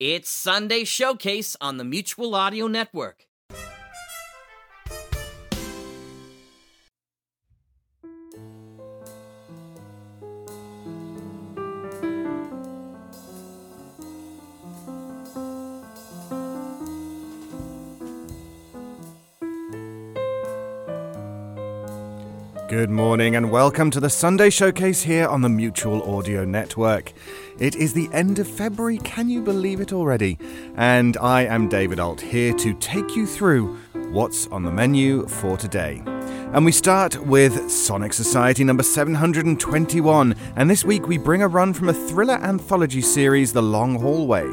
It's Sunday Showcase on the Mutual Audio Network. Good morning and welcome to the Sunday Showcase here on the Mutual Audio Network. It is the end of February, can you believe it already? And I am David Ault here to take you through what's on the menu for today. And we start with Sonic Society number 721, and this week we bring a run from a thriller anthology series, The Long Hallway.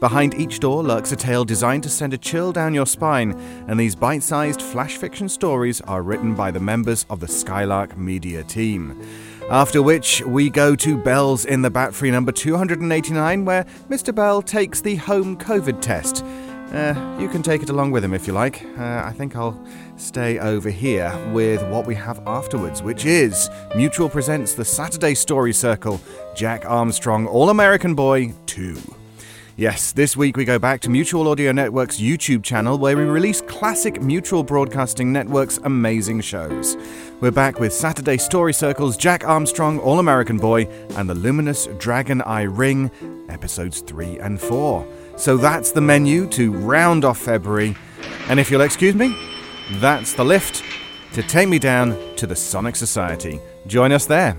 Behind each door lurks a tale designed to send a chill down your spine, and these bite sized flash fiction stories are written by the members of the Skylark Media team. After which, we go to Bell's in the Bat Free number 289, where Mr. Bell takes the home COVID test. Uh, you can take it along with him if you like. Uh, I think I'll stay over here with what we have afterwards, which is Mutual presents the Saturday Story Circle Jack Armstrong All American Boy 2. Yes, this week we go back to Mutual Audio Network's YouTube channel where we release classic Mutual Broadcasting Network's amazing shows. We're back with Saturday Story Circles, Jack Armstrong, All American Boy, and the Luminous Dragon Eye Ring, episodes 3 and 4. So that's the menu to round off February. And if you'll excuse me, that's the lift to take me down to the Sonic Society. Join us there.